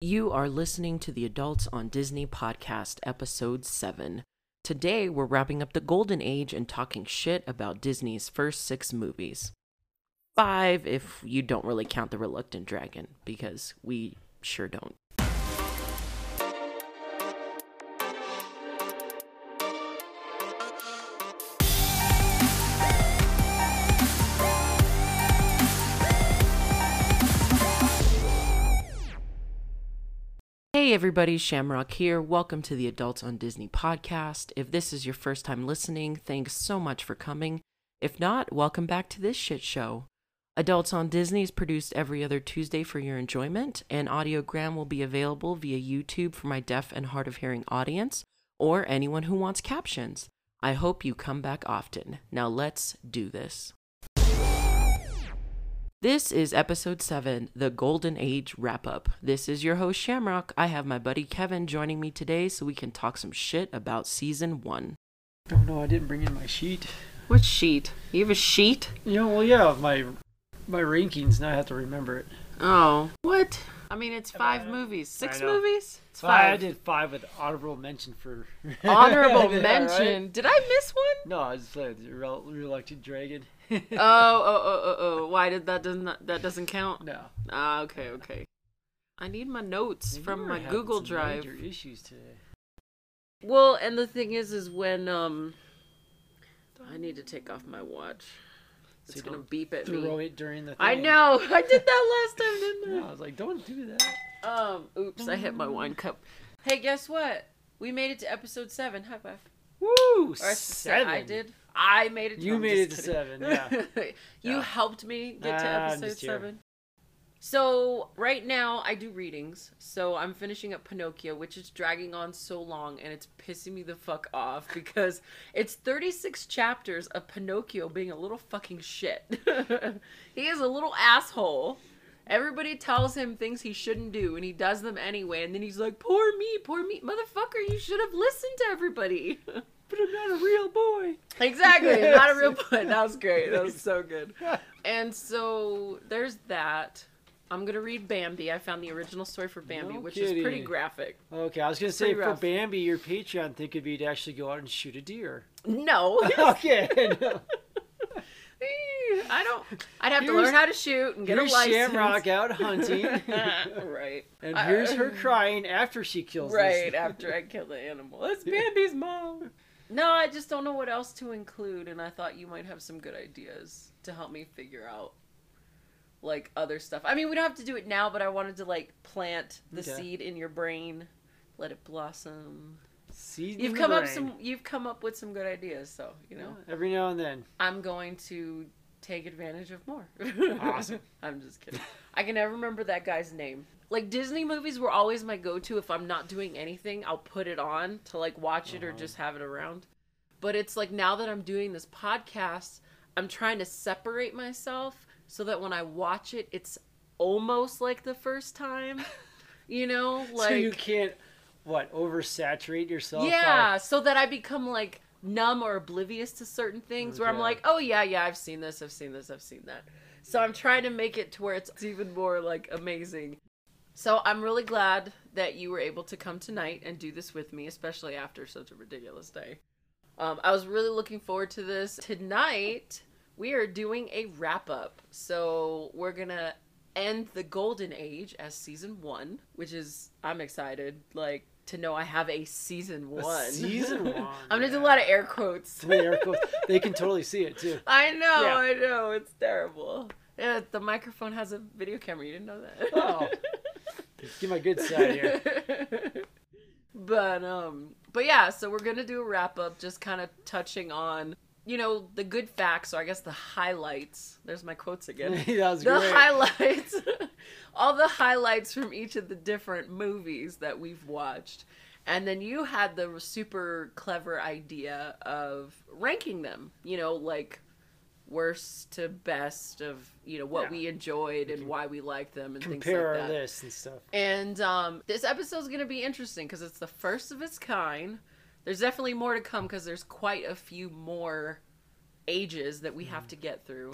You are listening to the Adults on Disney podcast, episode 7. Today, we're wrapping up the Golden Age and talking shit about Disney's first six movies. Five, if you don't really count The Reluctant Dragon, because we sure don't. Hey everybody, Shamrock here. Welcome to the Adults on Disney podcast. If this is your first time listening, thanks so much for coming. If not, welcome back to this shit show. Adults on Disney is produced every other Tuesday for your enjoyment, and audiogram will be available via YouTube for my deaf and hard of hearing audience or anyone who wants captions. I hope you come back often. Now let's do this. This is episode 7, the Golden Age wrap up. This is your host, Shamrock. I have my buddy Kevin joining me today so we can talk some shit about season 1. Oh no, I didn't bring in my sheet. What sheet? You have a sheet? You know, well, yeah, my my rankings. Now I have to remember it. Oh. What? I mean, it's five movies. Six movies? It's It's Five. I did five with honorable mention for Honorable Yeah, mention. right? Did I miss one? No, I just said reluctant dragon. oh, oh, oh, oh, oh. Why did that doesn't that doesn't count? no. Ah, okay, okay. I need my notes from my Google Drive. major issues today. Well, and the thing is, is when um, I need to take off my watch. So It's gonna beep at Throw me. it during the. Thing. I know. I did that last time, didn't Yeah, I was like, don't do that. Um. Oops, I hit my wine cup. Hey, guess what? We made it to episode seven. High five. Woo! Or I should say seven. I did. I made it. To, You I'm made it to kidding. seven, yeah. you Yeah. helped me get to Ah, episode seven. So right now I do readings. So I'm finishing up Pinocchio, which is dragging on so long, and it's pissing me the fuck off because it's 36 chapters of Pinocchio being a little fucking shit. he is a little asshole. Everybody tells him things he shouldn't do, and he does them anyway. And then he's like, "Poor me, poor me, motherfucker! You should have listened to everybody." But I'm not a real boy. Exactly. Not a real boy. That was great. That was so good. And so there's that. I'm gonna read Bambi. I found the original story for Bambi, No which is pretty graphic. Okay, I was gonna say for. Bambi, your Patreon thing could be to actually go out and shoot a deer. No. okay. no. I don't. I'd have to learn how to shoot and get Here's a license. Shamrock out hunting. right. And here's her crying after she kills Right this. after I kill the animal. It's Bambi's mom. No, I just don't know what else to include, and I thought you might have some good ideas to help me figure out like other stuff. I mean, we don't have to do it now, but I wanted to like plant the Okay. seed in your brain, let it blossom. Seed You've come up brain. some you've come up with some good ideas, so, you know. Yeah, every now and then. I'm going to take advantage of more. Awesome. I'm just kidding. I can never remember that guy's name. Like Disney movies were always my go-to. If I'm not doing anything, I'll put it on to like watch it or Uh-huh. just have it around. But it's like now that I'm doing this podcast, I'm trying to separate myself so that when I watch it, it's almost like the first time. You know, like so you can't, what, oversaturate yourself? yeah, by- so that I become like numb or oblivious to certain things where I'm like, oh yeah, yeah, I've seen this, I've seen this, I've seen that. So I'm trying to make it to where it's even more like amazing. So I'm really glad that you were able to come tonight and do this with me, especially after such a ridiculous day. Um, I was really looking forward to this. Tonight, we are doing a wrap up. So we're gonna end the golden age as season one, which is I'm excited. Like to know I have a season A one. season one, I'm gonna do a lot of air quotes. Air quotes. They can totally see it too. I know, Yeah. I know, it's terrible. Yeah, the microphone has a video camera. You didn't know that. Oh. Get my good side here. but um but yeah, so we're gonna do a wrap up, just kind of touching on you know the good facts, or I guess the highlights. There's my quotes again. that was the great. highlights, all the highlights from each of the different movies that we've watched. And then you had the super clever idea of ranking them, you know, like worst to best of, you know, what Yeah. we enjoyed and why we liked them and things Compare like our that. lists and stuff. And um, this episode is going to be interesting because it's the first of its kind. There's definitely more to come because there's quite a few more ages that we have to get through.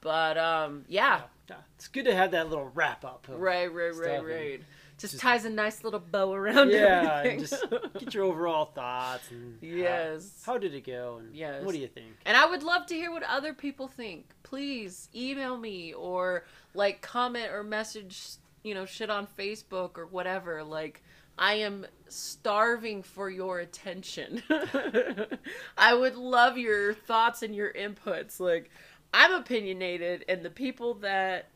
But um, yeah, Yeah, It's good to have that little wrap up. Right, right, right, stuff and right. Just, just- ties a nice little bow around Yeah, everything. and just get your overall thoughts and how- Yes. How, did it go? And Yes. what do you think? And I would love to hear what other people think. Please email me or like comment or message, you know, shit on Facebook or whatever. Like, I am starving for your attention. I would love your thoughts and your inputs. Like, I'm opinionated, and the people that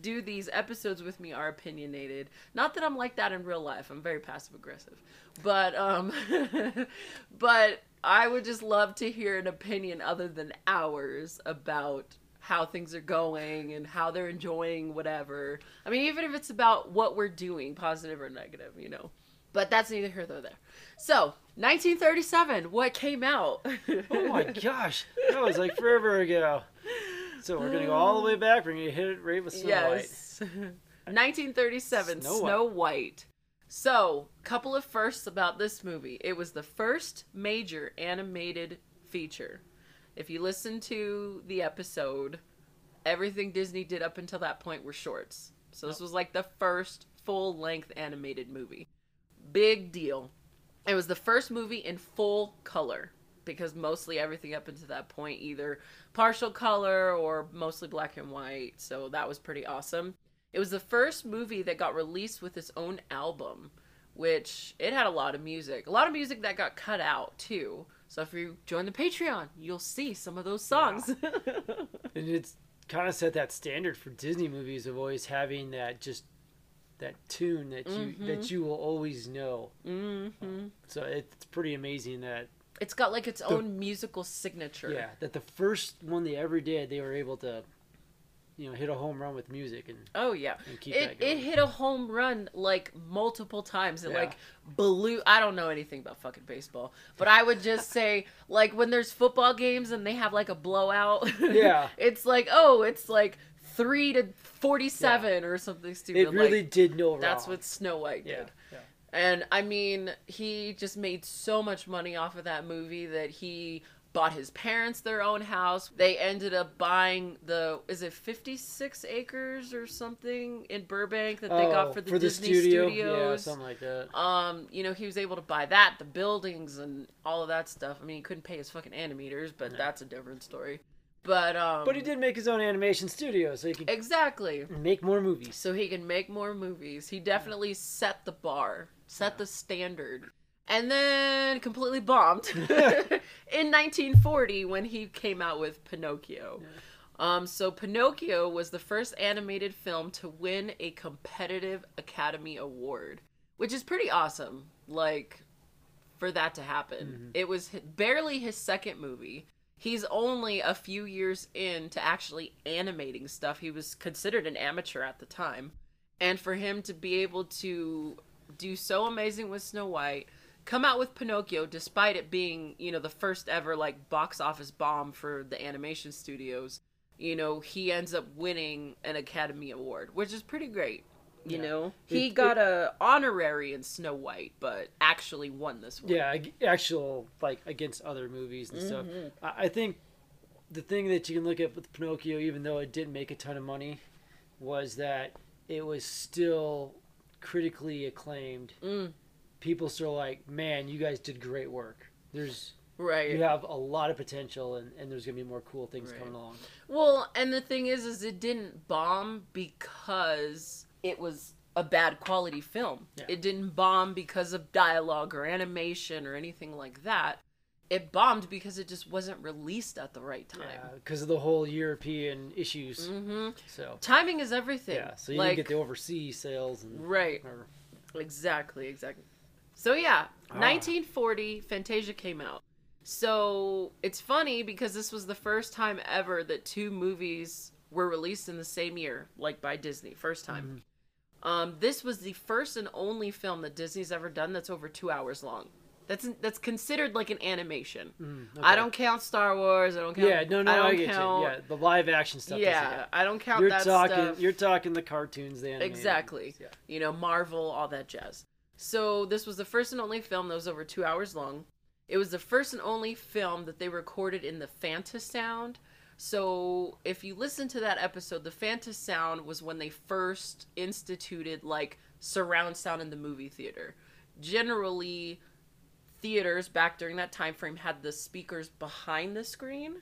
do these episodes with me are opinionated. Not that I'm like that in real life. I'm very passive aggressive. But um but I would just love to hear an opinion other than ours about how things are going and how they're enjoying whatever. I mean, even if it's about what we're doing, positive or negative, you know. But that's neither here nor there. So, 1937, what came out? Oh my gosh, that was like forever ago. So we're gonna go all the way um, back. We're gonna hit it right with Snow White. yes. 1937, Snow Snow, White. White. So, couple of firsts about this movie. It was the first major animated feature. If you listen to the episode, everything Disney did up until that point were shorts. So this was like the first full-length animated movie. Big deal. It was the first movie in full color because mostly everything up until that point either partial color or mostly black and white. So that was pretty awesome. It was the first movie that got released with its own album, which it had a lot of music. A lot of music that got cut out too. So if you join the Patreon, you'll see some of those songs. And it's kind of set that standard for Disney movies of always having that just that tune that you Mhm. that you will always know. hmm So it's pretty amazing that It's got like its own musical signature. yeah that the first one they ever did they were able to you know hit a home run with music and, Oh yeah. and keep It, it hit a home run like multiple times. It Yeah. like blew. I don't know anything about fucking baseball, but I would just say like when there's football games and they have like a blowout. Yeah. it's like oh, it's like three to forty-seven or something stupid. it really like, did no wrong. that's what Snow White did. yeah, yeah. And I mean, he just made so much money off of that movie that he bought his parents their own house. They ended up buying the is it 56 acres or something in Burbank that they Oh, got for the Disney studio yeah studios. something like that um, you know, he was able to buy that, the buildings and all of that stuff. I mean, he couldn't pay his fucking animators, but No. that's a different story. But um but he did make his own animation studio so he could Exactly. make more movies so he can make more movies. He definitely set the bar, set Yeah. the standard, and then completely bombed in 1940 when he came out with Pinocchio. Um, so Pinocchio was the first animated film to win a competitive Academy Award, which is pretty awesome. Like for that to happen, Mhm. it was barely his second movie. He's only a few years into actually animating stuff. He was considered an amateur at the time. And for him to be able to do so amazing with Snow White, come out with Pinocchio despite it being, you know, the first ever like box office bomb for the animation studios, you know, he ends up winning an Academy Award, which is pretty great. You Yeah. know, he It- got a honorary in Snow White, but actually won this one. yeah actual like against other movies and stuff Mhm. I, I think the thing that you can look at with pinocchio even though it didn't make a ton of money was that it was still critically acclaimed Mm, people still like man you guys did great work there's right. you have a lot of potential and, and there's gonna be more cool things Right. coming along Well, and the thing is, is it didn't bomb because it was a bad quality film. Yeah. It didn't bomb because of dialogue or animation or anything like that. It bombed because it just wasn't released at the right time. because of the whole european issues Mm-hmm. so Timing is everything. yeah so you like, didn't get the overseas sales and right. or- Exactly, exactly. So yeah, Ah. 1940, Fantasia came out. So it's funny because this was the first time ever that two movies were released in the same year, like by Disney, first time. Um, this was the first and only film that Disney's ever done that's over two hours long. That's that's considered like an animation. Mm, I don't count Star Wars. I don't count. yeah no no I i, don't get count, you yeah the live action stuff Yeah. I don't count you're that talking stuff. you're talking the cartoons the animated Exactly. yeah you know, Marvel, all that jazz. So this was the first and only film that was over two hours long. It was the first and only film that they recorded in the Fantasound. So if you listen to that episode, the Fantasound was when they first instituted like surround sound in the movie theater. Generally, theaters back during that time frame had the speakers behind the screen,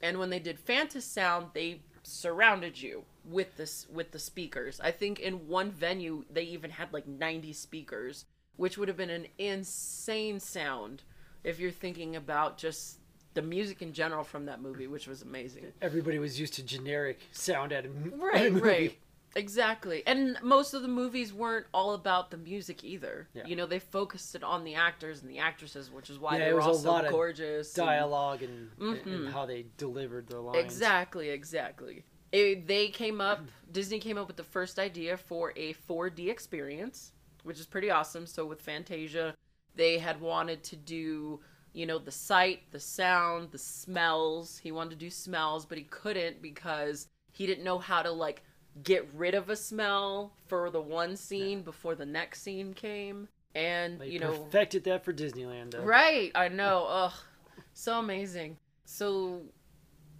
and when they did Fantasound, they surrounded you with this with the speakers. I think in one venue they even had like 90 speakers, which would have been an insane sound if you're thinking about just the music in general from that movie, which was amazing. Everybody was used to generic sound at a, m- at a Right, movie. right. Exactly. And most of the movies weren't all about the music either. Yeah. You know, they focused it on the actors and the actresses, which is why Yeah, they were all so gorgeous. and- Dialogue and, Mhm. and how they delivered their lines. Exactly, exactly. It, they came up, Disney came up with the first idea for a 4D experience, which is pretty awesome. So with Fantasia, they had wanted to do, you know, the sight, the sound, the smells. He wanted to do smells, but he couldn't because he didn't know how to like get rid of a smell for the one scene before the next scene came. And They you know, perfected that for Disneyland. Though. Right, I know. Ugh, so amazing. So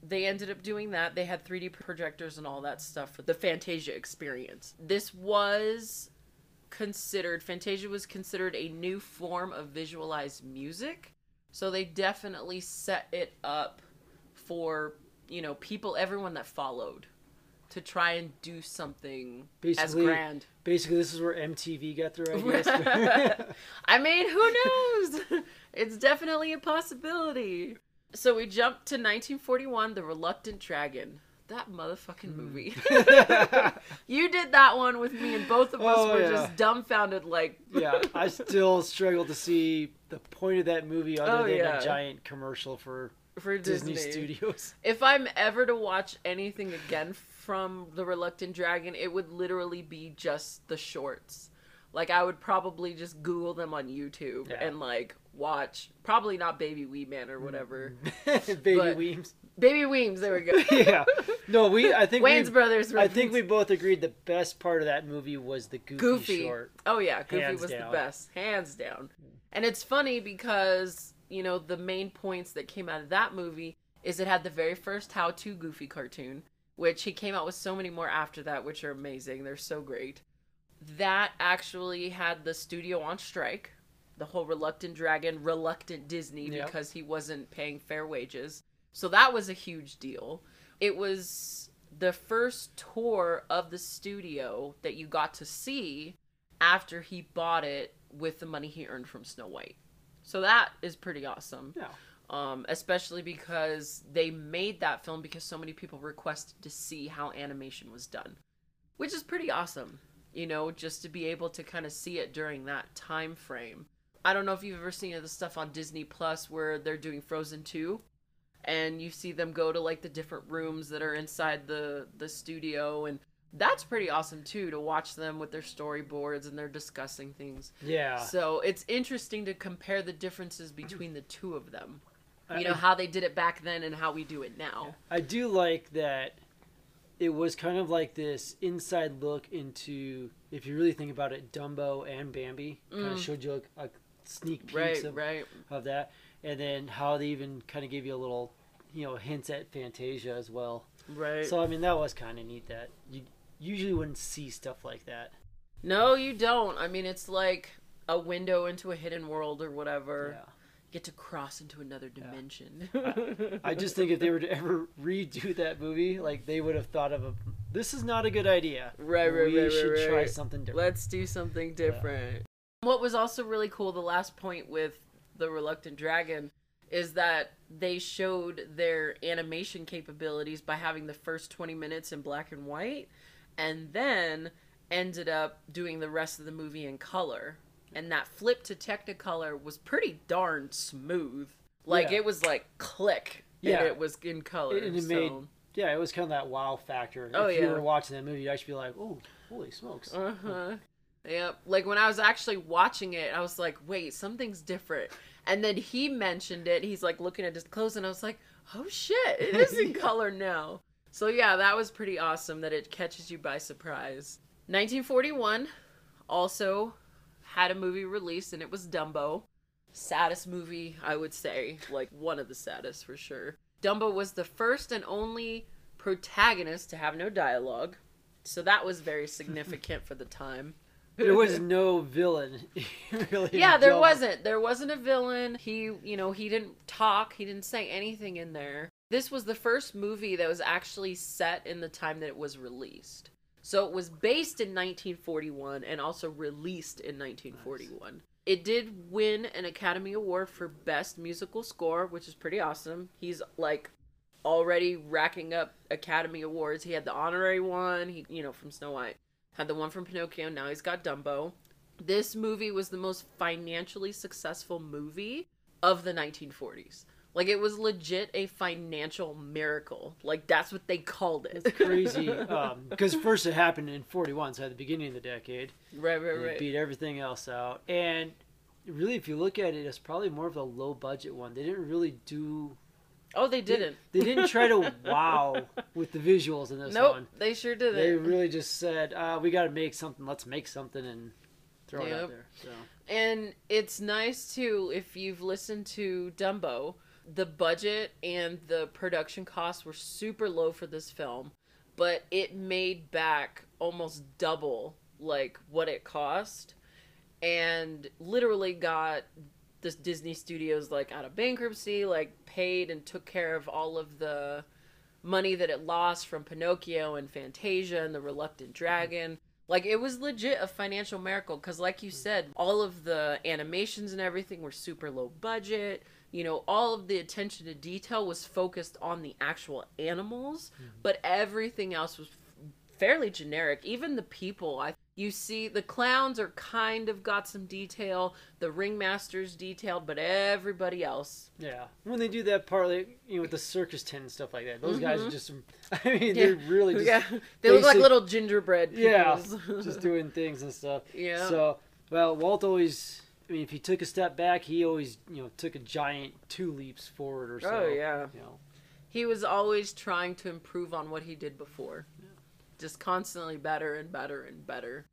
they ended up doing that. They had 3D projectors and all that stuff for the Fantasia experience. This was considered Fantasia was considered a new form of visualized music. So they definitely set it up for, you know, people everyone that followed to try and do something as Basically- grand. Basically, this is where MTV got their ideas. I mean, who knows? it's definitely a possibility. So we jumped to 1941, The Reluctant Dragon. That motherfucking Hmm. movie. you did that one with me, and both of us Oh, were yeah. just dumbfounded, like, yeah, I still struggle to see the point of that movie other Oh, than yeah. a giant commercial for for Disney, Disney. Studios. If I'm ever to watch anything again from The Reluctant Dragon, it would literally be just the shorts. Like I would probably just Google them on YouTube Yeah. and like watch. Probably not Baby Wee Man or whatever. Baby Weems. Baby Weems, there we go. yeah. No, we. I think Wayne's we. Brothers. I think we both agreed the best part of that movie was the Goofy, Goofy. short. Oh yeah, Goofy Hands was down. the best, hands down. And it's funny because you know the main points that came out of that movie is it had the very first How to Goofy cartoon, which he came out with so many more after that, which are amazing. They're so great. That actually had the studio on strike. The whole reluctant dragon, reluctant Disney Yep. because he wasn't paying fair wages. So that was a huge deal. It was the first tour of the studio that you got to see after he bought it with the money he earned from Snow White. So that is pretty awesome. Yeah. Um, especially because they made that film because so many people requested to see how animation was done, which is pretty awesome. You know, just to be able to kind of see it during that time frame. I don't know if you've ever seen the stuff on Disney Plus where they're doing Frozen 2 and you see them go to like the different rooms that are inside the the studio and that's pretty awesome too to watch them with their storyboards and they're discussing things. Yeah. So it's interesting to compare the differences between the two of them. You know how they did it back then and how we do it now. I do like that it was kind of like this inside look into, if you really think about it, Dumbo and Bambi kind of Mm. showed you like, like sneak peek Right, of, right. of that, and then how they even kind of gave you a little, you know, hints at Fantasia as well. Right. So I mean that was kind of neat that you usually wouldn't see stuff like that. no, you don't. I mean, it's like a window into a hidden world or whatever. Yeah. You get to cross into another dimension. I just think if they were to ever redo that movie, like they would have thought of a, this is not a good idea. Right, right, we right, should right, try right. something different. Let's do something different. What was also really cool, the last point with the Reluctant Dragon, is that they showed their animation capabilities by having the first 20 minutes in black and white and then ended up doing the rest of the movie in color. And that flip to Technicolor was pretty darn smooth. Like Yeah. it was like click. Yeah. And it was in color. And it so- made- yeah, it was kind of that wow factor. Oh, if you were watching that movie, you'd actually be like, oh, holy smokes. Uh huh. Yep. Like when I was actually watching it, I was like, wait, something's different. And then he mentioned it. He's like looking at his clothes, and I was like, oh shit, it is in color now. So yeah, that was pretty awesome that it catches you by surprise. 1941 also had a movie released, and it was Dumbo. Saddest movie, I would say. Like one of the saddest for sure. Dumbo was the first and only protagonist to have no dialogue. So that was very significant for the time. There was no villain. really, Yeah, there Dumbo. wasn't. There wasn't a villain. He, you know, he didn't talk. He didn't say anything in there. This was the first movie that was actually set in the time that it was released. So it was based in 1941 and also released in 1941. It did win an Academy Award for Best Musical Score, which is pretty awesome. He's like already racking up Academy Awards. He had the honorary one, he, you know, from Snow White. Had the one from Pinocchio. Now he's got Dumbo. This movie was the most financially successful movie of the 1940s. Like it was legit a financial miracle. Like that's what they called it. It's crazy. Because first it happened in 41, so at the beginning of the decade. right, right, right. It beat everything else out. And really, if you look at it, it's probably more of a low budget one. They didn't really do. oh, they didn't. They didn't try to wow with the visuals in this nope, one. they sure didn't. They really just said, uh, "We got to make something. Let's make something and throw it Yep. out there." So And it's nice too if you've listened to Dumbo, the budget and the production costs were super low for this film, but it made back almost double like what it cost and literally got this Disney Studios like out of bankruptcy, like paid and took care of all of the money that it lost from Pinocchio and Fantasia and the Reluctant Dragon. Like it was legit a financial miracle because, like you said, all of the animations and everything were super low budget. You know, all of the attention to detail was focused on the actual animals, mm-hmm. but everything else was fairly generic. Even the people, I you see the clowns are kind of got some detail. The ringmasters detailed, but everybody else, yeah, when they do that part, like, you know, with the circus tent and stuff like that, those guys mm-hmm. are just. I mean, they're really just. yeah, they look like little gingerbread. Yeah, just doing things and stuff. yeah. So, well, Walt always. I mean, if he took a step back, he always, you know, took a giant two leaps forward or so. oh yeah. You know, He was always trying to improve on what he did before. Just constantly better and better and better.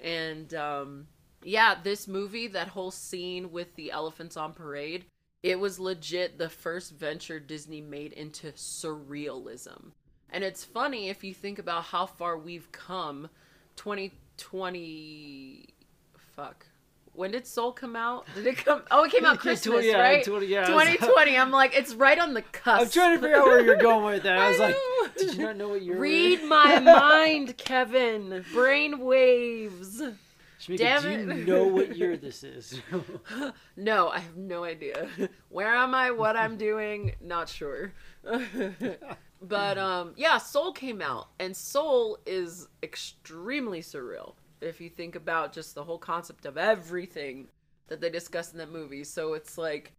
And um yeah, this movie, that whole scene with the elephants on parade, it was legit the first venture Disney made into surrealism. And it's funny if you think about how far we've come 2020 fuck. When did Soul come out? Did it come? Oh, it came out Christmas, yeah, right? 20, yeah, 2020. I'm like, it's right on the cusp. I'm trying to figure out where you're going with that. I was like, did you not know what year? Read my mind, Kevin. Brain waves. Damn do you know what year this is? No, I have no idea. Where am I? What I'm doing? Not sure. but um yeah, Soul came out and Soul is extremely surreal if you think about just the whole concept of everything that they discuss in that movie. So it's like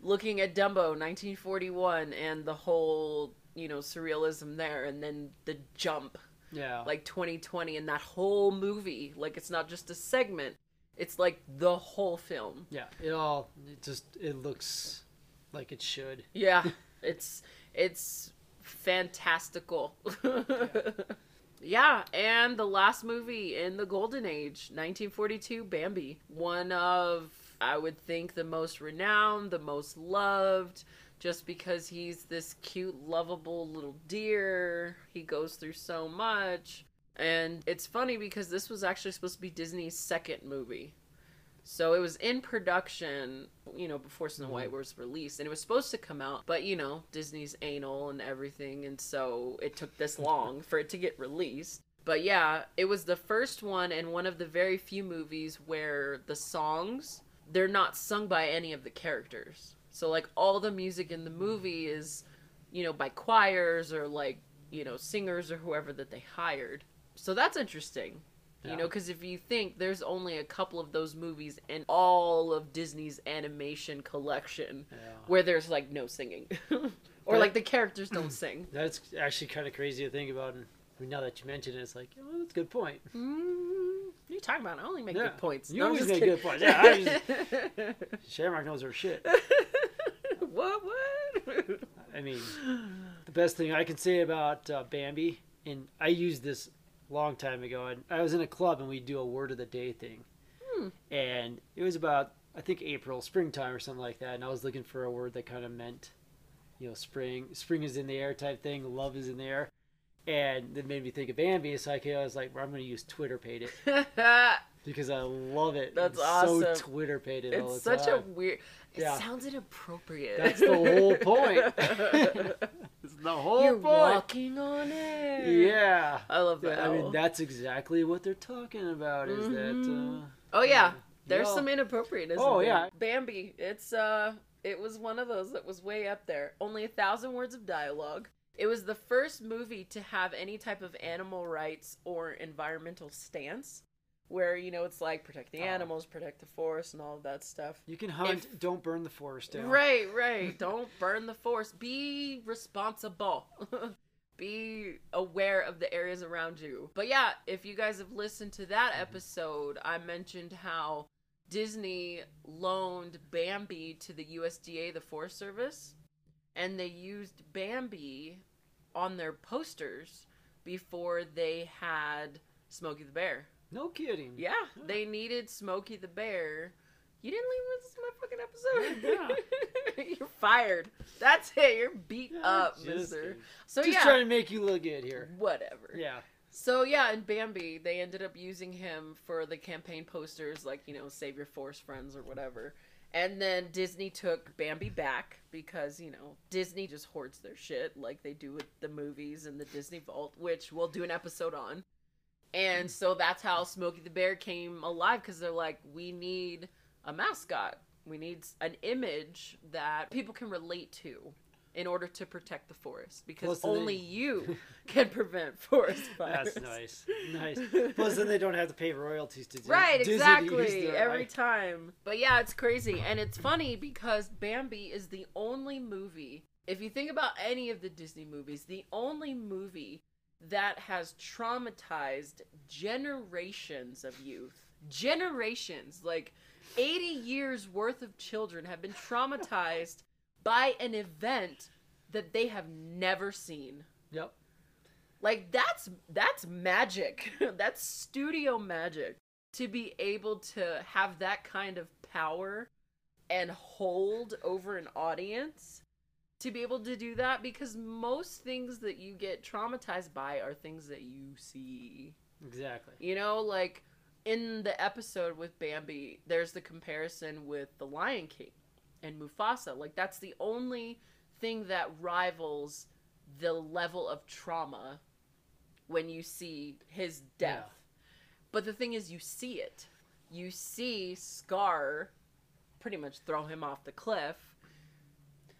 looking at Dumbo 1941 and the whole, you know, surrealism there and then the jump yeah. like 2020 and that whole movie like it's not just a segment it's like the whole film yeah. It all. It just. It looks like it should. yeah it's it's fantastical yeah and the last movie in the golden age 1942 bambi. One of i would think the most renowned the most loved just because he's this cute lovable little deer. He goes through so much. And it's funny because this was actually supposed to be disney's second movie so it was in production, you know, before Snow White mm-hmm. was released, and it was supposed to come out, but you know, Disney's anal and everything, and so it took this long for it to get released. But yeah, it was the first one and one of the very few movies where the songs they're not sung by any of the characters. So like all the music in the movie is, you know, by choirs or like, you know, singers or whoever that they hired. So that's interesting. You know, because if you think there's only a couple of those movies in all of Disney's animation collection Yeah. where there's like no singing, or That- like the characters don't sing. That's actually kind of crazy to think about. And I mean, now that you mention it, it's like, oh, that's a good point. Mm, what are you talking about? I only make Yeah. good points. You No, always make kidding. good points. Yeah, I Shamrock knows her shit. what? What? I mean, the best thing I can say about uh, Bambi, and I use this long time ago, and I was in a club and we do a word of the day thing, Hmm. and it was about I think April, springtime or something like that, and I was looking for a word that kind of meant you know, spring, spring is in the air type thing, love is in the air, and that made me think of Bambi. So I was like, well, I'm going to use twitterpated because I love it. That's it's awesome. So twitterpated all the it's such a weird. It Yeah. sounds inappropriate. That's the whole point. it's the whole point. You're point. walking on air. Yeah. I love Yeah, that. I mean, that's exactly what they're talking about. Is that? Mhm. Uh, oh yeah, there's Yeah. some inappropriateness. Oh, yeah. Bambi. It's uh, it was one of those that was way up there. Only a thousand words of dialogue. It was the first movie to have any type of animal rights or environmental stance, where you know it's like protect the Oh. animals, protect the forest, and all of that stuff. You can hunt. don't burn the forest down. Right, right. Don't burn the forest. Be responsible. Be aware of the areas around you. But yeah, if you guys have listened to that Mm-hmm. episode, I mentioned how Disney loaned Bambi to the USDA, the Forest Service, and they used Bambi on their posters before they had Smokey the Bear. No kidding. Yeah, they needed Smokey the Bear. You didn't leave this is my fucking episode. You're fired. That's it. You're beat Yeah, up, mister. So Just yeah, trying to make you look good here. whatever. Yeah. So yeah, in Bambi, they ended up using him for the campaign posters, like you know, save your forest friends or whatever. And then Disney took Bambi back because you know Disney just hoards their shit like they do with the movies and the Disney Vault, which we'll do an episode on. And so that's how Smokey the Bear came alive because they're like, we need a mascot. We need an image that people can relate to in order to protect the forest because Plus, then they- only you can prevent forest fires. That's nice. Nice. Plus, then they don't have to pay royalties to Dis- Right, Disney exactly. Every right. time. But yeah, it's crazy. And it's funny because Bambi is the only movie, if you think about any of the Disney movies, the only movie that has traumatized generations of youth. Generations. Like 80 years worth of children have been traumatized by an event that they have never seen. Yep. Like that's that's magic. that's studio magic to be able to have that kind of power and hold over an audience to be able to do that because most things that you get traumatized by are things that you see. Exactly. You know, like in the episode with Bambi, there's the comparison with The Lion King and Mufasa. Like that's the only thing that rivals the level of trauma when you see his death. Yeah. But the thing is you see it. You see Scar pretty much throw him off the cliff.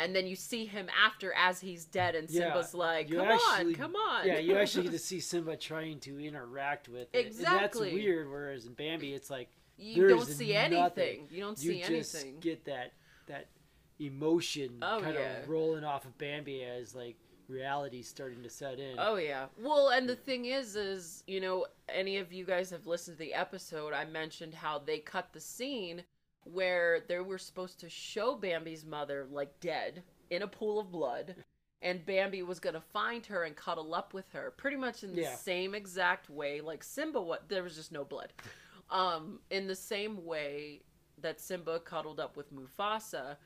And then you see him after as he's dead and Yeah, Simba's like, "Come actually- on, come on." Yeah, you actually get to see Simba trying to interact with it. Exactly. And that's weird. Whereas in Bambi, it's like you don't see nothing. anything. You don't see anything. you see just anything. get that that emotion Oh, kind yeah. of rolling off of Bambi as like reality starting to set in. Oh yeah. Well, and the thing is is, you know, any of you guys have listened to the episode, I mentioned how they cut the scene where they were supposed to show Bambi's mother like dead in a pool of blood and Bambi was going to find her and cuddle up with her pretty much in the Yeah. same exact way like Simba what there was just no blood. Um in the same way that Simba cuddled up with Mufasa,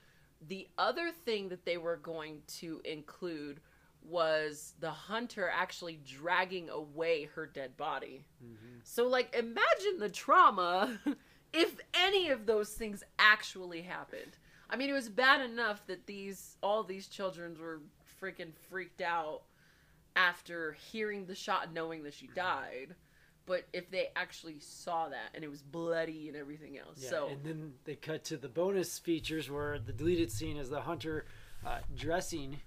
the other thing that they were going to include was the hunter actually dragging away her dead body. Mhm. So, like, imagine the trauma if any of those things actually happened. I mean, it was bad enough that these all these children were freaking freaked out after hearing the shot, and knowing that she died. But if they actually saw that and it was bloody and everything else, Yeah, so and then they cut to the bonus features where the deleted scene is the hunter uh, dressing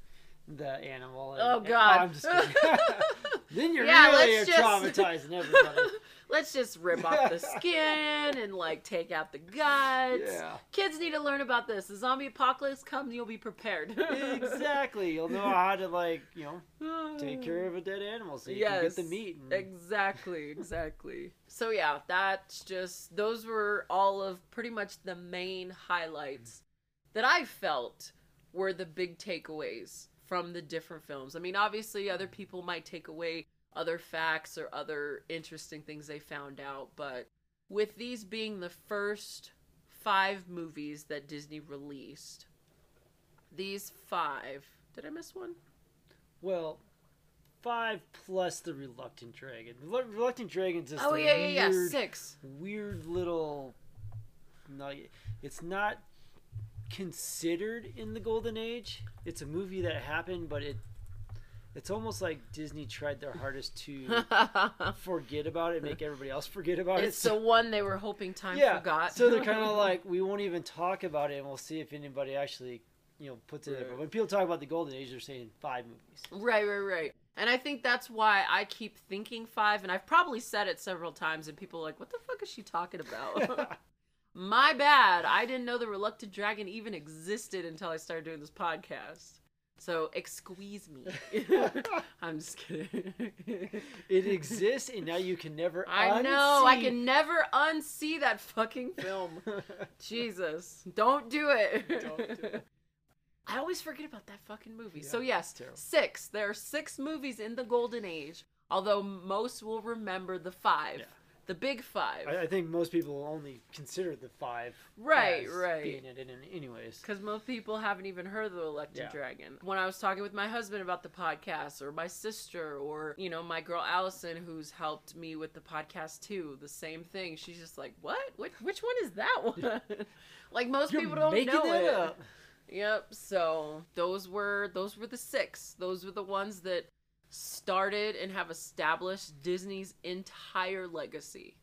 the animal. and- Oh, and- God. I'm just kidding. then you're Yeah, really let's just- traumatizing everybody. let's just rip off the skin and like take out the guts. yeah, Kids need to learn about this. The zombie apocalypse comes, you'll be prepared. exactly. You'll know how to like you know take care of a dead animal so you can get the Yes, meat. And, Exactly, exactly. So yeah, that's just those were all of pretty much the main highlights that I felt were the big takeaways from the different films. I mean, obviously other people might take away other facts or other interesting things they found out, but with these being the first 5 movies that Disney released, these 5 Did I miss one? Well, five plus the Reluctant Dragon. Relu- Reluctant Dragon's just Oh a yeah, yeah, yeah. Six. weird little. No, it's not considered in the Golden Age. It's a movie that happened, but it. It's almost like Disney tried their hardest to forget about it, make everybody else forget about it's it. It's the one they were hoping time yeah, forgot. so they're kind of like, we won't even talk about it, and we'll see if anybody actually, you know, puts it. in. Right. But when people talk about the Golden Age, they're saying five movies. Right, right, right. And I think that's why I keep thinking five, and I've probably said it several times, and people are like, what the fuck is she talking about? My bad. I didn't know the Reluctant Dragon even existed until I started doing this podcast. So, excuse me. I'm just kidding. It exists, and now you can never. I know. I can never unsee that fucking film. Jesus. Don't do it. Don't do it. I always forget about that fucking movie. Yeah, so yes, six. There are six movies in the golden age, although most will remember the five. Yeah. The big five. I, I think most people only consider the five Right, right. being it in anyways. Because most people haven't even heard of the Electric Yeah. Dragon. When I was talking with my husband about the podcast, or my sister, or, you know, my girl Allison, who's helped me with the podcast too, the same thing. She's just like, what? Which, which one is that one? like, most You're people don't know it. up. Yep. So those were those were the six. Those were the ones that started and have established Disney's entire legacy.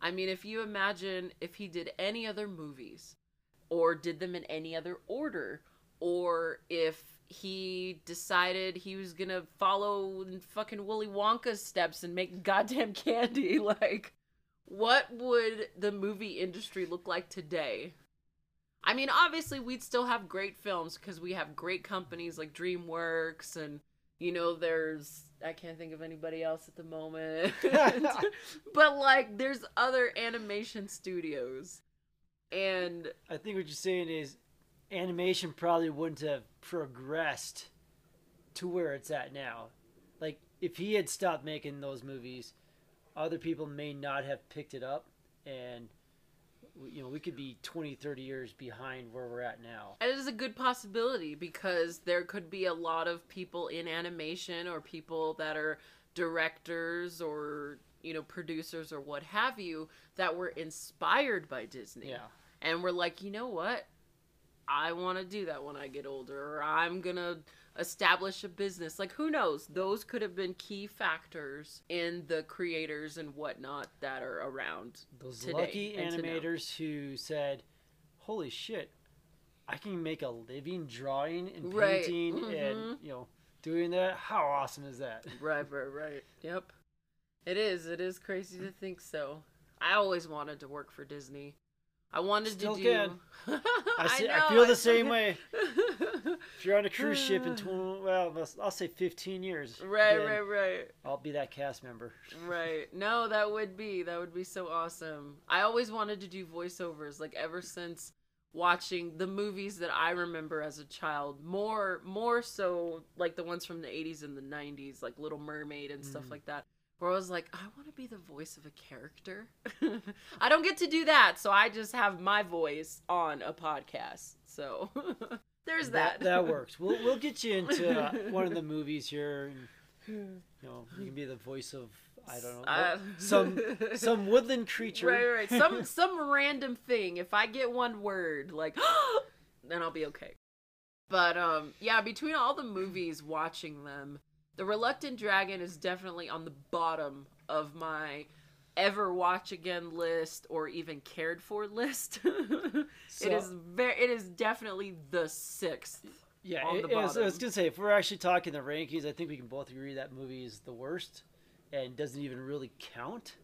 I mean, if you imagine if he did any other movies or did them in any other order or if he decided he was to follow fucking Willy Wonka's steps and make goddamn candy like what would the movie industry look like today? I mean, obviously, we'd still have great films because we have great companies like DreamWorks, and you know, there's I can't think of anybody else at the moment, but like, there's other animation studios, and I think what you're saying is animation probably wouldn't have progressed to where it's at now. Like if he had stopped making those movies, other people may not have picked it up and you know, we could be 20, 30 years behind where we're at now. it is a good possibility because there could be a lot of people in animation or people that are directors or you know producers or what have you that were inspired by Disney. Yeah. and we're like, you know what? I want to do that when I get older, or I'm gonna establish a business. Like, who knows? Those could have been key factors in the creators and whatnot that are around. Those today lucky and animators who said, "Holy shit, I can make a living drawing and Right. painting and Mhm. you know doing that. How awesome is that?" Right, right, right. Yep. It is. It is crazy to think so. I always wanted to work for Disney. I wanted Still to can. do. I, see, I know, feel the same way. If you're on a cruise ship in 20, well, I'll- say 15 years. right, right, right. I'll be that cast member. Right. No, that would be that would be so awesome. I always wanted to do voiceovers like ever since watching the movies that I remember as a child. More more so like the ones from the 80s and the 90s like Little Mermaid and stuff Mm. like that. Where I was like, I want to be the voice of a character. I don't get to do that, so I just have my voice on a podcast. So there's that. That works. We'll we'll get you into uh, one of the movies here. And, you know, you can be the voice of I don't know Uh, some some woodland creature. Right, right. Some some random thing. If I get one word, like, then I'll be okay. But um, yeah, between all the movies, watching them, The Reluctant Dragon is definitely on the bottom of my ever watch again list or even cared for list. So- it is very. It is definitely the sixth. Yeah, on it- the it was- I was gonna say if we're actually talking the rankings, I think we can both agree that movie is the worst and doesn't even really count.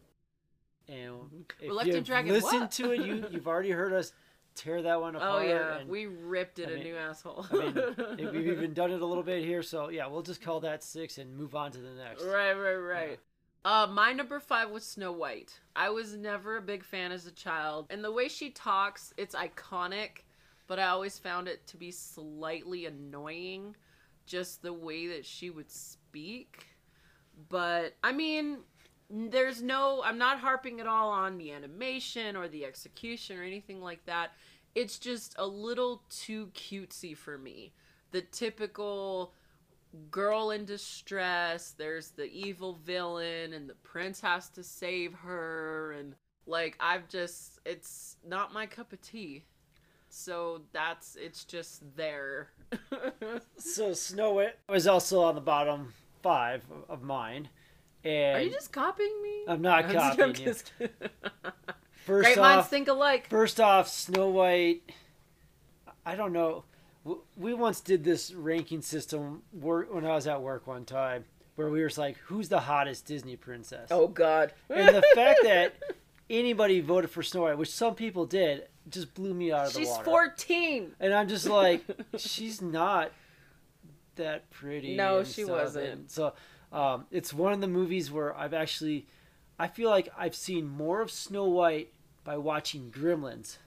And mm-hmm. if Reluctant you've Dragon, listened what? to it, you you've already heard us tear that one oh, apart. Oh yeah, and, we ripped it I a mean- new asshole. I mean, we've even done it a little bit here, so yeah, we'll just call that six and move on to the next. Right, right, right. Uh, my number five was Snow White. I was never a big fan as a child, and the way she talks, it's iconic, but I always found it to be slightly annoying, just the way that she would speak. But I mean, there's no, I'm not harping at all on the animation or the execution or anything like that. It's just a little too cutesy for me. the typical girl in distress. There's the evil villain, and the prince has to save her. And like, I've just, it's not my cup of tea. So that's, it's just there. So Snow White was also on the bottom five of mine. And Are you just copying me? I'm not I'm just- copying you. just kidding. First Great minds off, think alike. first off, Snow White. I don't know. We once did this ranking system when I was at work one time, where we were like, "Who's the hottest Disney princess?" Oh God. and the fact that anybody voted for Snow White, which some people did, just blew me out of the water. she's 14. And I'm just like, she's not that pretty. No, she stuff. wasn't. And so um, it's one of the movies where I've actually, I feel like I've seen more of Snow White by watching Gremlins,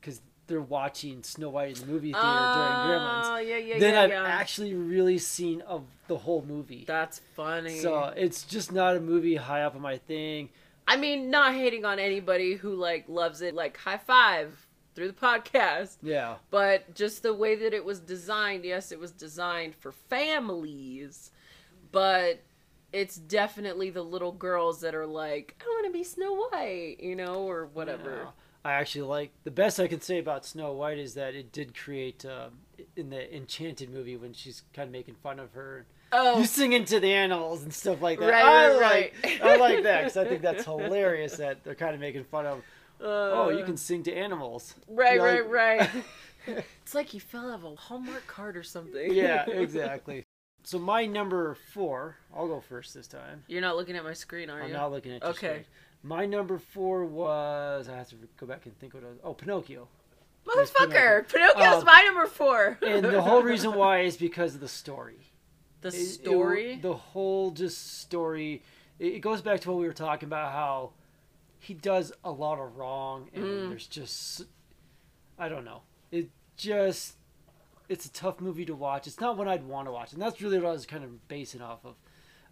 because they're watching Snow White in the movie theater during ah, Gremlins. Oh, yeah, yeah, Then yeah, I've yeah. actually really seen of the whole movie. That's funny. So it's just not a movie high up on my thing. I mean, not hating on anybody who like loves it, like high five through the podcast. Yeah. But just the way that it was designed, yes, it was designed for families, but it's definitely the little girls that are like, I want to be Snow White, you know, or whatever. Yeah. I actually like the best I can say about Snow White is that it did create um, in the Enchanted movie when she's kind of making fun of her. Oh, You singing to the animals and stuff like that. Right, I right, like, right. I like that because I think that's hilarious that they're kind of making fun of. oh, you uh, can sing to animals. Right, You're right, like- right. it's like you fell out of a Hallmark card or something. yeah, exactly. So my number four, I'll go first this time. You're not looking at my screen, are you? I'm not looking at your Okay. screen. My number four was I have to go back and think what it was. Oh, Pinocchio. Yes, Motherfucker, Pinocchio's Um, my number four. And the whole reason why is because of the story. the It- it- story. the whole just story. It, it goes back to what we were talking about how he does a lot of wrong, and Mm. there's just I don't know. It just it's a tough movie to watch. It's not one I'd want to watch, and that's really what I was kind of basing off of.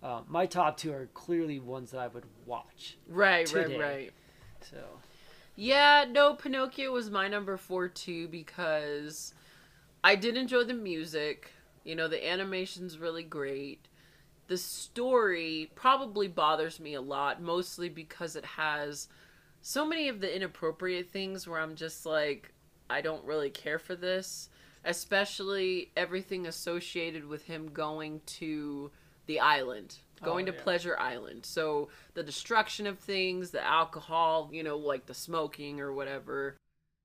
Uh, my top two are clearly ones that I would watch. right, today. right, right. So Yeah, no, Pinocchio was my number four too because I did enjoy the music. You know, the animation's really great. The story probably bothers me a lot, mostly because it has so many of the inappropriate things where I'm just like, I don't really care for this. Especially everything associated with him going to the island, oh, going Oh, to yeah. Pleasure Island. So the destruction of things, the alcohol, you know, like the smoking or whatever.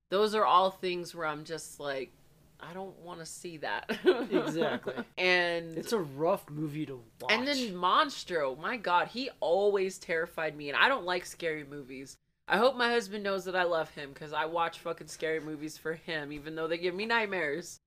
Those are all things where I'm just like, I don't want to see that. Exactly. and it's a rough movie to watch. and then Monstro, my god, he always terrified me and I don't like scary movies. I hope my husband knows that I love him cuz I watch fucking scary movies for him even though they give me nightmares.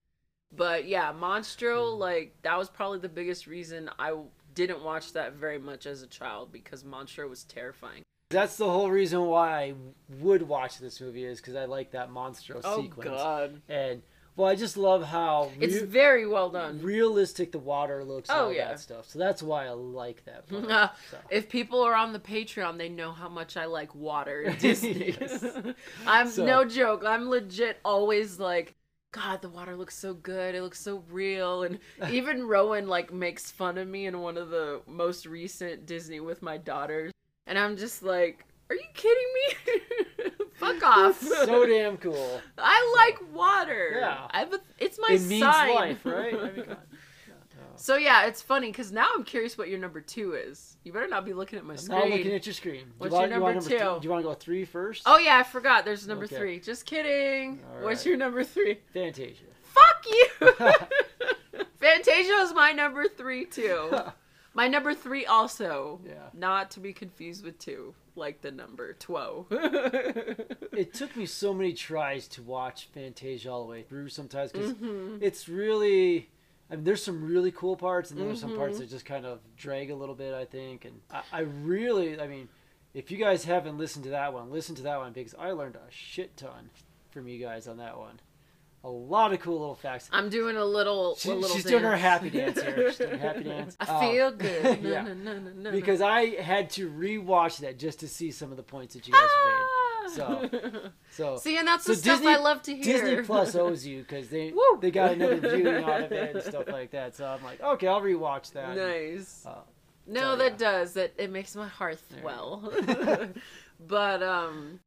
But yeah, Monstro hmm. like that was probably the biggest reason I didn't watch that very much as a child because Monstro was terrifying. that's the whole reason why I would watch this movie is because I like that monstro Oh sequence. god. And well, I just love how It's very well done. realistic the water looks and Oh, all yeah. that stuff. So that's why I like that. Part. So. If people are on the Patreon, they know how much I like water Disney. I'm So- no joke. I'm legit always like, God, the water looks so good. It looks so real. And even Rowan like makes fun of me in one of the most recent Disney with my daughters, and I'm just like, Are you kidding me? Fuck off. So damn cool. I like water. Yeah. I have a, it's my it means sign. life, right? I mean. So yeah, it's funny because now I'm curious what your number two is. You better not be looking at my I'm screen. not looking at your screen. What's you want, your you want number two? do you want to go three first? Oh yeah, I forgot. There's number Okay. three. Just kidding. All What's your number three? Fantasia. Fuck you. Fantasia is my number three too. My number three also. Yeah. Not to be confused with two, like the number twelve. it took me so many tries to watch Fantasia all the way through sometimes because Mhm. it's really. I mean, there's some really cool parts, and then there's some parts Mhm. that just kind of drag a little bit, I think. And I, I really, I mean, if you guys haven't listened to that one, listen to that one because I learned a shit ton from you guys on that one. A lot of cool little facts. I'm doing a little. She- a little she's doing her happy dance here. She's doing happy dance. I Um, feel good. yeah. No, no, no, no, no. Because I had to rewatch that just to see some of the points that you guys Ah! So, so See, and that's So the stuff Disney- I love to hear. Disney Plus owes you because they they got another viewing out of it and stuff like that. So I'm like, okay, I'll rewatch that. Nice. Uh, No, So, that yeah. does. That it makes my heart swell. but um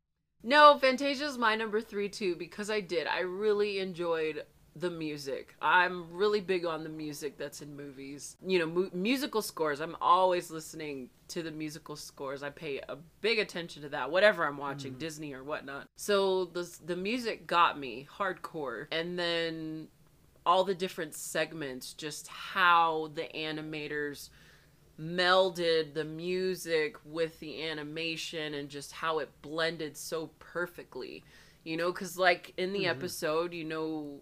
no, Fantasia's my number 3 too because I did. I really enjoyed the music. I'm really big on the music that's in movies. You know, mu- musical scores. I'm always listening to the musical scores. I pay a big attention to that, whatever I'm watching, Disney or whatnot. So the the music got me hardcore, and then all the different segments, just how the animators melded the music with the animation and just how it blended so perfectly. You know, because like in the Mhm. episode, you know,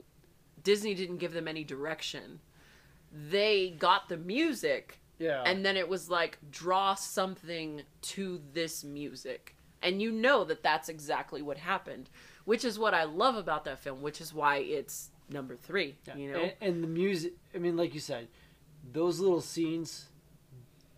Disney didn't give them any direction. They got the music yeah. and then it was like draw something to this music and you know that that's exactly what happened which is what i love about that film which is why it's number three Yeah, you know and, and the music. I mean, like you said, those little scenes,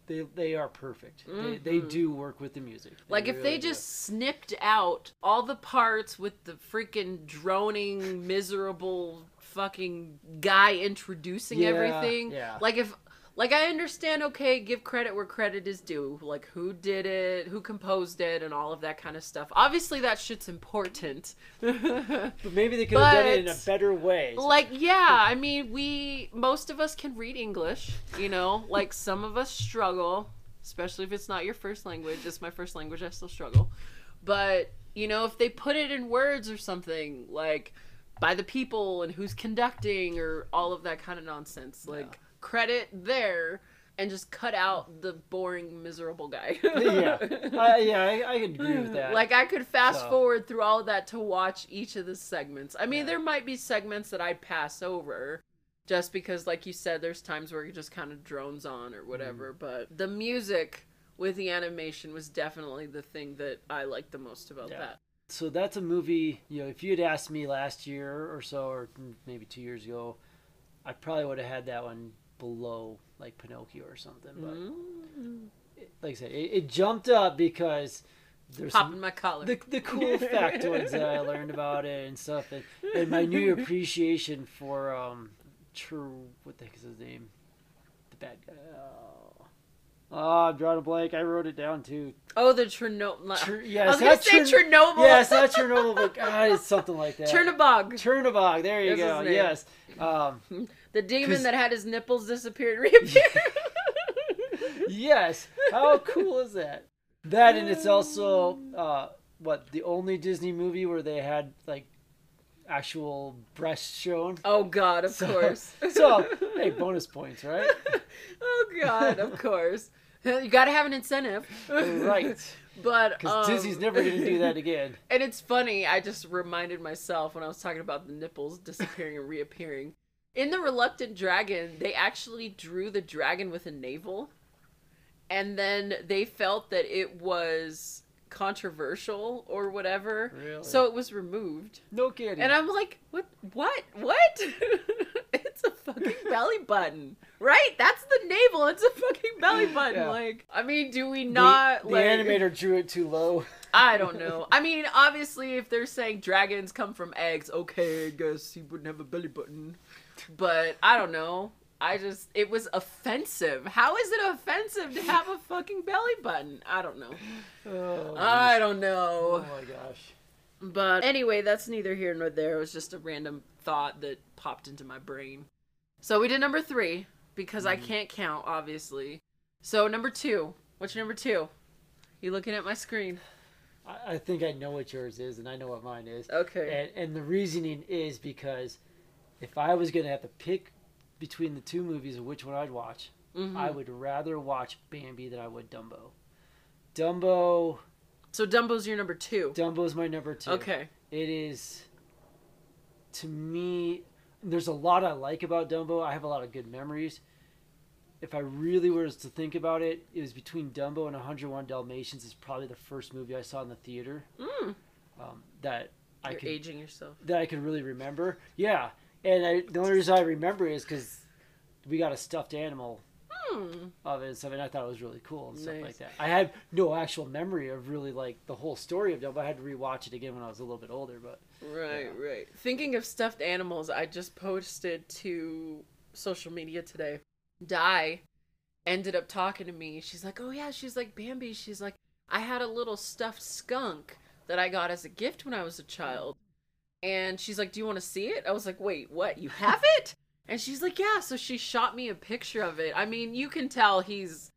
they they are perfect. They, they Mhm. do work with the music. like if really they do. just snipped out all the parts with the freaking droning miserable fucking guy introducing Yeah, everything. yeah. like if like i understand okay give credit where credit is due. Like who did it who composed it and all of that kind of stuff. Obviously that shit's important. But maybe they could have done it in a better way. like yeah i mean we most of us can read english you know? Like some of us struggle especially if it's not your first language. It's my first language i still struggle. But you know if they put it in words or something like by the people and who's conducting or all of that kind of nonsense like credit there and just cut out the boring miserable guy yeah, I, yeah, I, I can agree with that. like I could fast So- forward through all of that to watch each of the segments. I mean, Yeah. there might be segments that I'd pass over just because like you said there's times where it just kind of drones on or whatever, Mm. but the music with the animation was definitely the thing that I liked the most about Yeah. that. So that's a movie. You know, if you had asked me last year or so, or maybe two years ago, I probably would have had that one below like Pinocchio or something. But Mm. like I said, it, it jumped up because there's Popping some, my collar. the the cool factoids that I learned about it and stuff, and, and my new appreciation for um, true what the heck is his name, the bad guy. Oh, oh I'm drawing a blank. I wrote it down too. Oh, the Chernobyl. Tr- I was gonna say Chern- Chernobyl. Yeah, it's not Chernobyl, but God, it's something like that. Chernobog. Chernobog. There you That's go. Yes. Um, The demon that had his nipples disappear and reappear. yes. How cool is that? That and it's also uh, what the only Disney movie where they had like actual breasts shown. Oh God, of So- course. So hey, bonus points, right? oh God, of course. You got to have an incentive, Right. But Because um, Disney's never going to do that again. And it's funny. I just reminded myself when I was talking about the nipples disappearing and reappearing. In the Reluctant Dragon, they actually drew the dragon with a navel, and then they felt that it was controversial or whatever, Really? so it was removed. No kidding. And I'm like, what? What? What? A fucking belly button, right? That's the navel. It's a fucking belly button. Yeah. Like, I mean, do we not? the like, animator drew it too low. I don't know. I mean, obviously, if they're saying dragons come from eggs, okay, I guess he wouldn't have a belly button. But I don't know. I just, it was offensive. How is it offensive to have a fucking belly button? I don't know. Oh, I don't know. oh my gosh. But anyway, that's neither here nor there. It was just a random thought that popped into my brain. So we did number three because I can't count, obviously. So number two. What's your number two? You looking at my screen? I, I think I know what yours is, and I know what mine is. Okay. And, and the reasoning is because if I was going to have to pick between the two movies of which one I'd watch, Mhm. I would rather watch Bambi than I would Dumbo. Dumbo, So Dumbo's your number two. Dumbo's my number two. Okay. It is, to me, there's a lot I like about Dumbo. I have a lot of good memories. If I really was to think about it, it was between Dumbo and 101 Dalmatians. Is probably the first movie I saw in the theater Mm, um, that I you're could aging yourself. that I could really remember. Yeah, and I, the only reason I remember is because we got a stuffed animal Hmm. of it and stuff, and I thought it was really cool and stuff like that. I had no actual memory of really like the whole story of Dumbo. I had to rewatch it again when I was a little bit older, but Right, right. Thinking of stuffed animals, I just posted to social media today. Di ended up talking to me. She's like, "Oh yeah," she's like, "Bambi." She's like, "I had a little stuffed skunk that I got as a gift when I was a child." And she's like, "Do you want to see it?" I was like, "Wait, what? You have it?" And she's like, "Yeah." So she shot me a picture of it. I mean, you can tell he's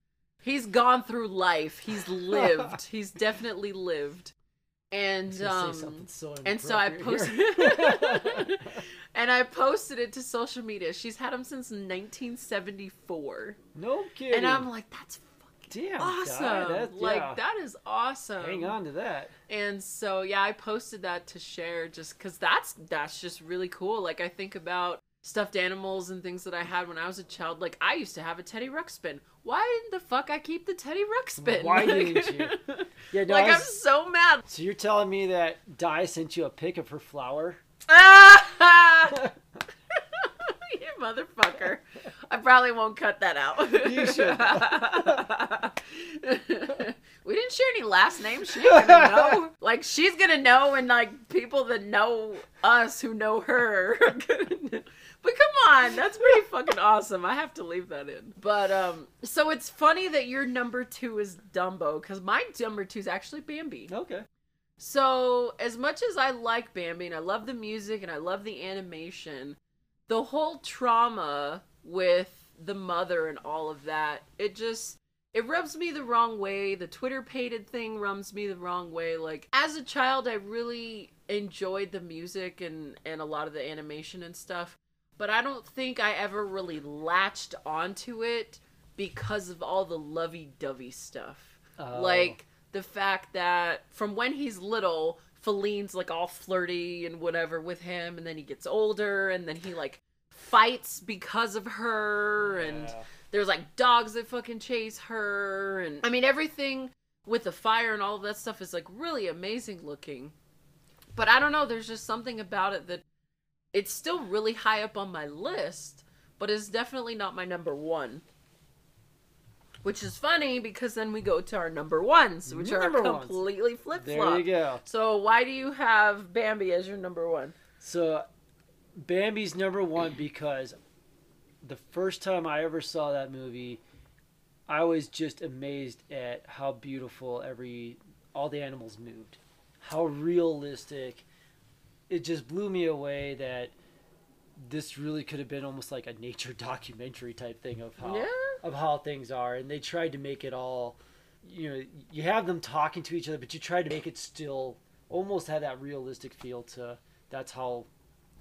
he's gone through life. He's lived. he's definitely lived. And I was gonna um so and so I posted and I posted it to social media. She's had him since 1974. no kidding. And I'm like, that's fucking damn awesome. That- like yeah. that is awesome. Hang on to that. And so yeah, I posted that to share just cuz that's that's just really cool. Like I think about stuffed animals and things that I had when I was a child. Like I used to have a Teddy Ruxpin. Why didn't the fuck I keep the Teddy Ruxpin? Why Like- didn't you? Yeah, no, like I I'm so mad. So you're telling me that Di sent you a pic of her flower? Ah! you motherfucker. I probably won't cut that out. You should. we didn't share any last names. She ain't gonna know. Like she's gonna know, and like people that know us who know her. Are gonna know. But come on, that's pretty fucking awesome. I have to leave that in. But um, so it's funny that your number two is Dumbo, because my number two is actually Bambi. Okay. So, as much as I like Bambi and I love the music and I love the animation, the whole trauma with the mother and all of that, it just it rubs me the wrong way. The twitterpated thing rubs me the wrong way. Like as a child, I really enjoyed the music and and a lot of the animation and stuff, but I don't think I ever really latched onto it because of all the lovey-dovey stuff Oh. like the fact that from when he's little Faline's like all flirty and whatever with him and then he gets older and then he like fights because of her and there's like dogs that fucking chase her and I mean everything with the fire and all of that stuff is like really amazing looking. But I don't know, there's just something about it that it's still really high up on my list, but it's definitely not my number 1. Which is funny because then we go to our number ones, which Number are completely flip flop. There you go. So why do you have Bambi as your number one? So, Bambi's number one because the first time I ever saw that movie, I was just amazed at how beautiful every all the animals moved, how realistic. It just blew me away that this really could have been almost like a nature documentary type thing of how Yeah. of how things are, and they tried to make it all. You know, you have them talking to each other, but you try to make it still almost have that realistic feel to. That's how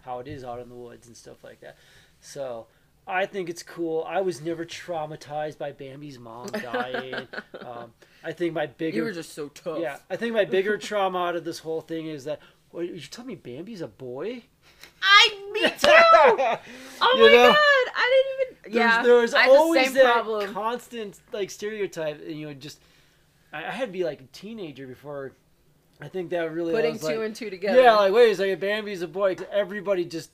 how it is out in the woods and stuff like that. So I think it's cool. I was never traumatized by Bambi's mom dying. um, I think my bigger You were just so tough. yeah, I think my bigger trauma out of this whole thing is that. Well, you tell me Bambi's a boy? I me too. Oh You my know? god, I didn't even. There's, yeah, there's the always same that problem. constant like stereotype. and, You know, just I, I had to be like a teenager before. I think that really Putting two like, and two together. Yeah, like wait a second, Bambi's a boy. Everybody just,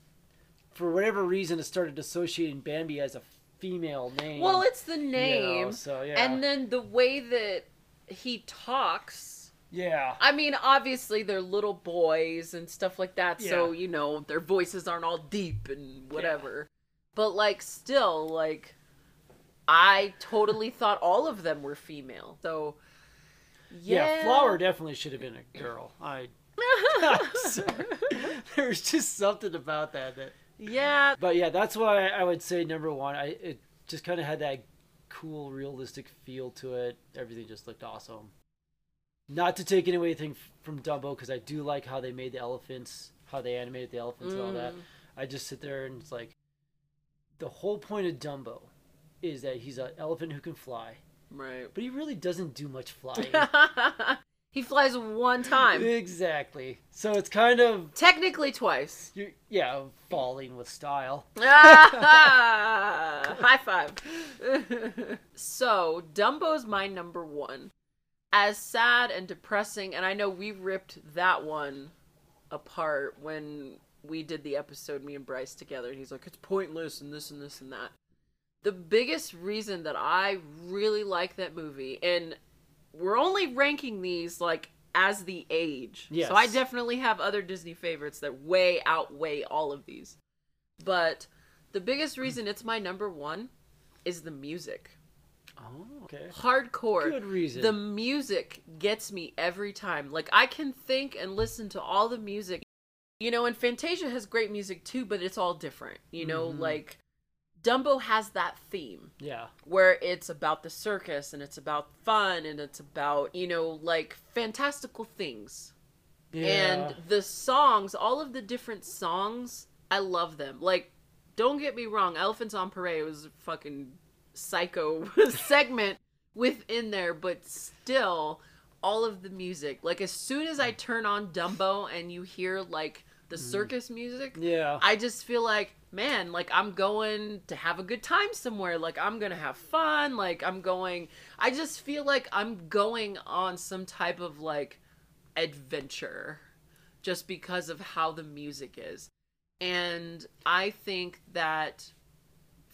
for whatever reason, has started associating Bambi as a female name. well, it's the you know, name, so yeah, and then the way that he talks. Yeah, I mean, obviously they're little boys and stuff like that, so you know their voices aren't all deep and whatever. But like, still, like, I totally thought all of them were female. So, yeah. yeah, Flower definitely should have been a girl. I. There's just something about that that. yeah, But yeah, that's why I would say number one. I it just kind of had that cool, realistic feel to it. Everything just looked awesome. Not to take anything from Dumbo, because I do like how they made the elephants, how they animated the elephants and all that. Mm. I just sit there and it's like, the whole point of Dumbo is that he's an elephant who can fly, right. but he really doesn't do much flying. he flies one time. exactly. So it's kind of Technically twice. You're, yeah, falling with style. High five. so, Dumbo's my number one. As sad and depressing, and I know we ripped that one apart when we did the episode, me and Bryce together. And he's like, it's pointless and this and this and that. The biggest reason that I really like that movie, and we're only ranking these like as the age. Yes. So I definitely have other Disney favorites that way outweigh all of these. But the biggest reason it's my number one is the music. Oh, okay. Hardcore. Good reason. The music gets me every time. Like I can think and listen to all the music. You know, and Fantasia has great music too, but it's all different. You know, Mhm. like Dumbo has that theme Yeah. where it's about the circus and it's about fun and it's about, you know, like fantastical things. Yeah. And the songs, all of the different songs, I love them. Like, don't get me wrong, Elephants on Parade was fucking psycho segment within there, but still, all of the music. Like, as soon as I turn on Dumbo and you hear, like, the mm. circus music, yeah. I just feel like, man, like I'm going to have a good time somewhere. Like I'm to have fun. Like I'm going, I just feel like I'm going on some type of like adventure just because of how the music is. And I think that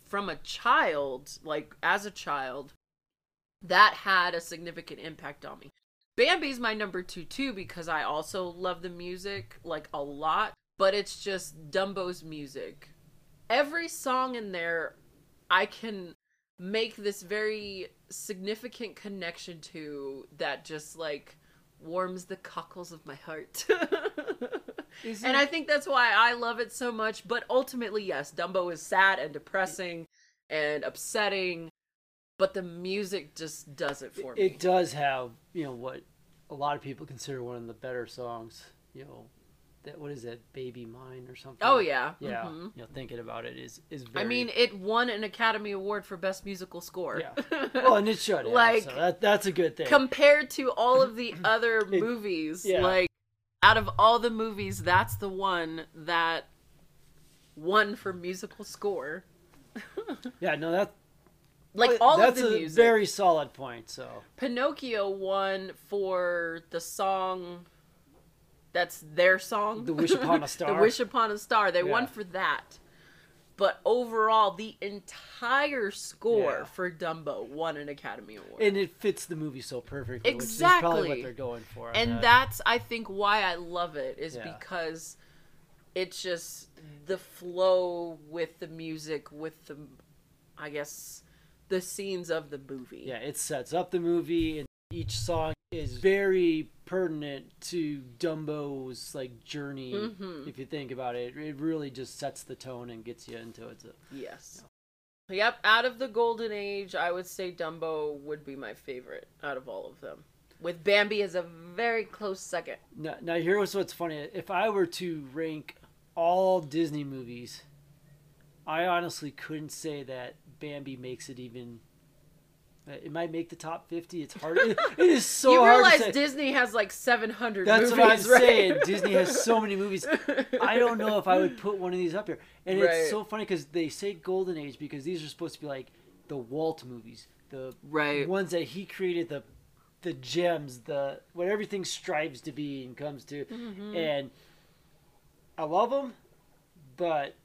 from a child, like as a child, that had a significant impact on me. Bambi's my number two too because I also love the music like a lot, but it's just Dumbo's music. Every song in there, I can make this very significant connection to that just like warms the cockles of my heart. Is and it- I think that's why I love it so much. But ultimately, yes, Dumbo is sad and depressing and upsetting, but the music just does it for me. it does have you know what a lot of people consider one of the better songs. You know, that what is that, "Baby Mine" or something? oh yeah, yeah. Mhm. You know, thinking about it is is very... I mean, it won an Academy Award for Best Musical Score. Yeah. well, and it should. Have, Like, so that that's a good thing. Compared to all of the other It- movies, yeah. like out of all the movies, that's the one that won for musical score. yeah, no, that Like all that's of the a music. very solid point. So Pinocchio won for the song that's their song. The Wish Upon a Star. the Wish Upon a Star. They won for that. But overall, the entire score Yeah. for Dumbo won an Academy Award. and it fits the movie so perfectly, which is probably what they're going for. and that. that's I think why I love it is Yeah. because it's just the flow with the music with the I guess the scenes of the movie. yeah, it sets up the movie, and each song is very pertinent to Dumbo's like journey. Mhm. If you think about it, it really just sets the tone and gets you into it. So, Yes. Yep, out of the golden age, I would say Dumbo would be my favorite out of all of them. With Bambi as a very close second. now, now here's what's funny: if I were to rank all Disney movies, I honestly couldn't say that Bambi makes it even. It might make the top fifty. It's hard. it is so you realize. Disney has like 700 That's movies, what I'm right? saying. Disney has so many movies. I don't know if I would put one of these up here. And Right. it's so funny because they say golden age because these are supposed to be like the Walt movies, the Right. ones that he created, the the gems, the what everything strives to be and comes to. Mm-hmm. And I love them, but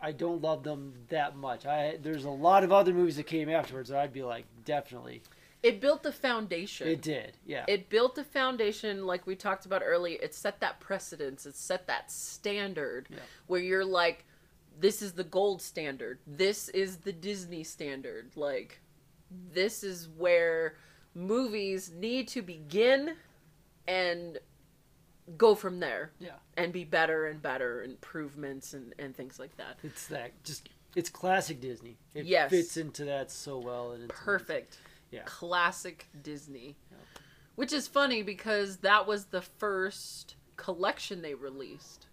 I don't love them that much. I there's a lot of other movies that came afterwards that I'd be like definitely. It built the foundation. It did, yeah. It built the foundation, like we talked about earlier. It set that precedence. It set that standard Yeah. where you're like, this is the gold standard. This is the Disney standard. Like, this is where movies need to begin and go from there yeah. and be better and better, improvements and, and things like that. It's that just it's classic Disney. It Yes. fits into that so well and it's Perfect. Yeah. Classic Disney. Yep. Which is funny because that was the first collection they released.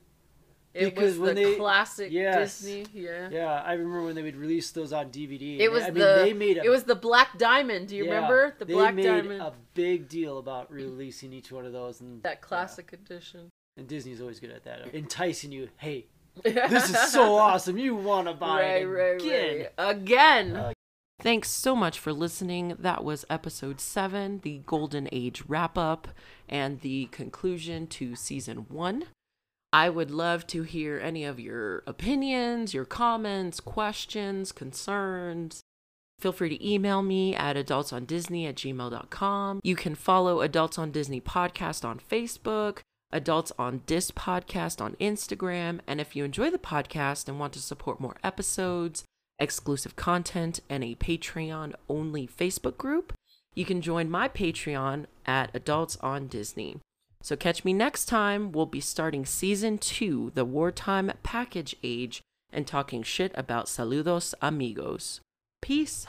It Because was when the they- classic yes. Disney, yeah. Yeah, I remember when they would release those on DVD. It was I mean, the they made a, it was the Black Diamond. Do you yeah, remember the they Black made Diamond? a big deal about releasing each one of those, and that classic edition. and Disney's always good at that, enticing you. Hey, this is so awesome! You want to buy right, it right, again? right. Again. Uh, Thanks so much for listening. That was episode seven, the Golden Age wrap up, and the conclusion to season one. I would love to hear any of your opinions, your comments, questions, concerns. Feel free to email me at adultsondisney at gmail.com. You can follow Adults on Disney Podcast on Facebook, Adults on Dis Podcast on Instagram. And if you enjoy the podcast and want to support more episodes, exclusive content, and a Patreon only Facebook group, you can join my Patreon at Adults on Disney. So catch me next time. We'll be starting season two, the wartime package age, and talking shit about saludos amigos. Peace.